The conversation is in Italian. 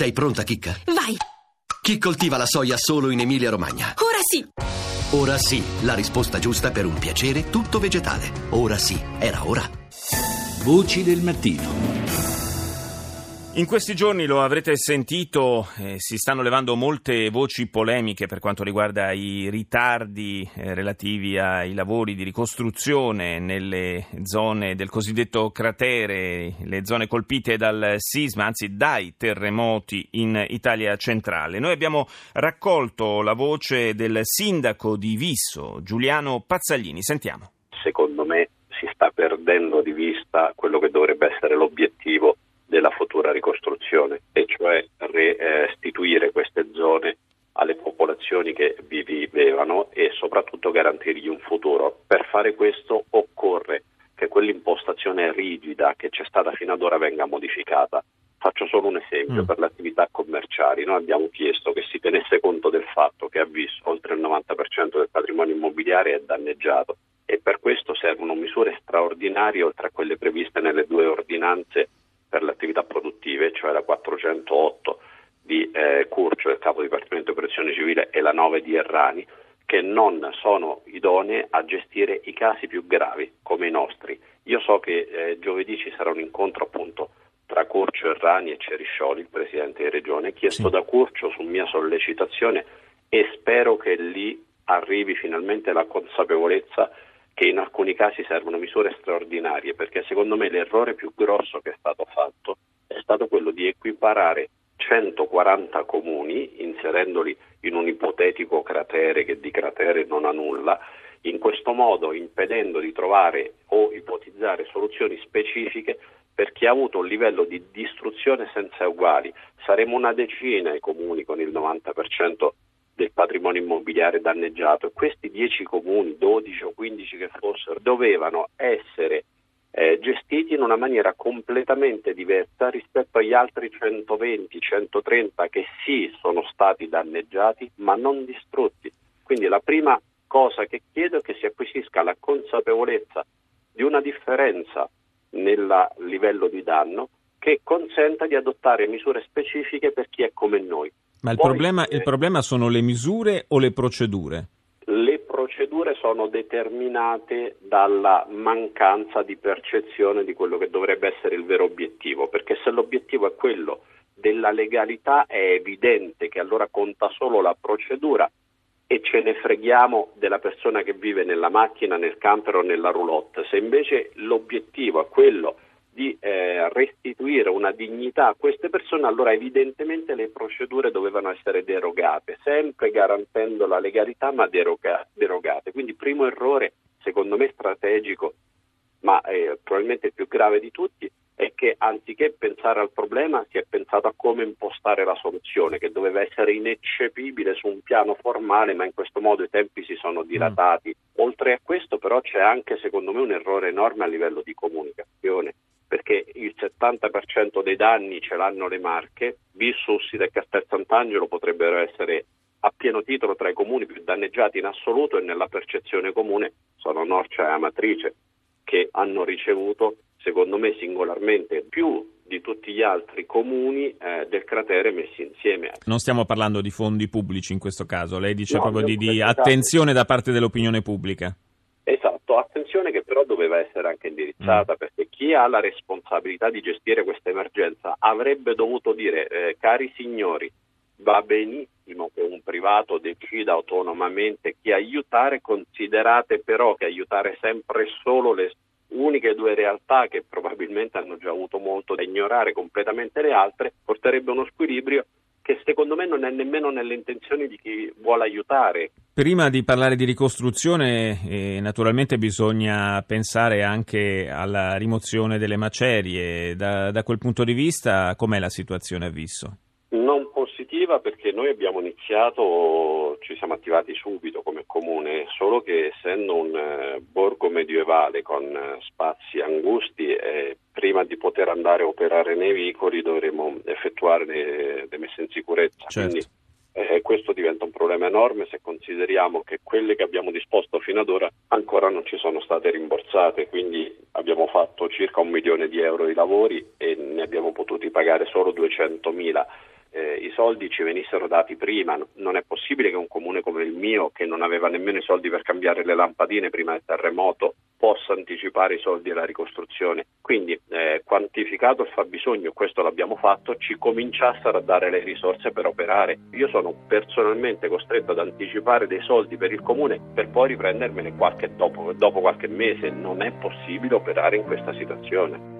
Sei pronta, Chicca? Vai! Chi coltiva la soia solo in Emilia-Romagna? Ora sì! Ora sì, la risposta giusta per un piacere tutto vegetale. Ora sì, era ora. Voci del mattino. In questi giorni lo avrete sentito, eh, si stanno levando molte voci polemiche per quanto riguarda i ritardi eh, relativi ai lavori di ricostruzione nelle zone del cosiddetto cratere, le zone colpite dal sisma, anzi dai terremoti in Italia centrale. Noi abbiamo raccolto la voce del sindaco di Visso, Giuliano Pazzaglini. Sentiamo. Secondo me si sta perdendo di vista quello che dovrebbe essere l'obiettivo della futura ricostruzione, e cioè restituire queste zone alle popolazioni che vi vivevano e soprattutto garantirgli un futuro. Per fare questo occorre che quell'impostazione rigida che c'è stata fino ad ora venga modificata. Faccio solo un esempio mm. per le attività commerciali. Noi abbiamo chiesto che si tenesse conto del fatto che a Visso oltre il 90% del patrimonio immobiliare è danneggiato e per questo servono misure straordinarie oltre a quelle previste nelle due ordinanze per le attività produttive, cioè la 408 di eh, Curcio del Capo Dipartimento di Protezione Civile e la 9 di Errani, che non sono idonee a gestire i casi più gravi come i nostri. Io so che eh, giovedì ci sarà un incontro appunto tra Curcio, Errani e Ceriscioli, il Presidente di Regione, chiesto sì. da Curcio su mia sollecitazione e spero che lì arrivi finalmente la consapevolezza che in alcuni casi servono misure straordinarie, perché secondo me l'errore più grosso che è stato fatto è stato quello di equiparare 140 comuni, inserendoli in un ipotetico cratere che di cratere non ha nulla, in questo modo impedendo di trovare o ipotizzare soluzioni specifiche per chi ha avuto un livello di distruzione senza uguali. Saremo una decina i comuni con il 90% del patrimonio immobiliare danneggiato e questi 10 comuni, 12 o 15 che fossero, dovevano essere eh, gestiti in una maniera completamente diversa rispetto agli altri 120, 130 che sì sono stati danneggiati ma non distrutti. Quindi la prima cosa che chiedo è che si acquisisca la consapevolezza di una differenza nel livello di danno che consenta di adottare misure specifiche per chi è come noi. Ma il, Poi, problema, il problema sono le misure o le procedure? Procedure sono determinate dalla mancanza di percezione di quello che dovrebbe essere il vero obiettivo, perché se l'obiettivo è quello della legalità è evidente che allora conta solo la procedura e ce ne freghiamo della persona che vive nella macchina, nel camper o nella roulotte. Se invece l'obiettivo è quello di eh, restituire una dignità a queste persone, allora evidentemente le procedure dovevano essere derogate, sempre garantendo la legalità ma deroga- derogate. Quindi primo errore, secondo me strategico, ma eh, probabilmente il più grave di tutti, è che anziché pensare al problema si è pensato a come impostare la soluzione, che doveva essere ineccepibile su un piano formale, ma in questo modo i tempi si sono dilatati. Mm. Oltre a questo però c'è anche secondo me un errore enorme a livello di comunicazione perché il 70% dei danni ce l'hanno le Marche, Bissussida e Castel Sant'Angelo potrebbero essere a pieno titolo tra i comuni più danneggiati in assoluto e nella percezione comune sono Norcia e Amatrice che hanno ricevuto secondo me singolarmente più di tutti gli altri comuni eh, del cratere messi insieme. Non stiamo parlando di fondi pubblici in questo caso, lei dice no, proprio di, di attenzione da parte dell'opinione pubblica. Esatto, attenzione che però doveva essere anche indirizzata mm. perché chi ha la responsabilità di gestire questa emergenza avrebbe dovuto dire eh, cari signori va benissimo che un privato decida autonomamente chi aiutare, considerate però che aiutare sempre solo le uniche due realtà che probabilmente hanno già avuto molto da ignorare completamente le altre porterebbe uno squilibrio che secondo me non è nemmeno nelle intenzioni di chi vuole aiutare. Prima di parlare di ricostruzione, eh, naturalmente bisogna pensare anche alla rimozione delle macerie. Da, da quel punto di vista, com'è la situazione a Visso? Positiva perché noi abbiamo iniziato, ci siamo attivati subito come comune, solo che essendo un eh, borgo medievale con eh, spazi angusti e prima di poter andare a operare nei vicoli dovremo effettuare le, le messe in sicurezza. Certo. Quindi eh, questo diventa un problema enorme se consideriamo che quelle che abbiamo disposto fino ad ora ancora non ci sono state rimborsate, quindi abbiamo fatto circa un milione di euro di lavori e ne abbiamo potuti pagare solo 200 mila soldi ci venissero dati prima, non è possibile che un comune come il mio, che non aveva nemmeno i soldi per cambiare le lampadine prima del terremoto, possa anticipare i soldi alla ricostruzione. Quindi, eh, quantificato il fabbisogno, questo l'abbiamo fatto, ci cominciassero a dare le risorse per operare. Io sono personalmente costretto ad anticipare dei soldi per il comune per poi riprendermene qualche dopo, dopo qualche mese. Non è possibile operare in questa situazione.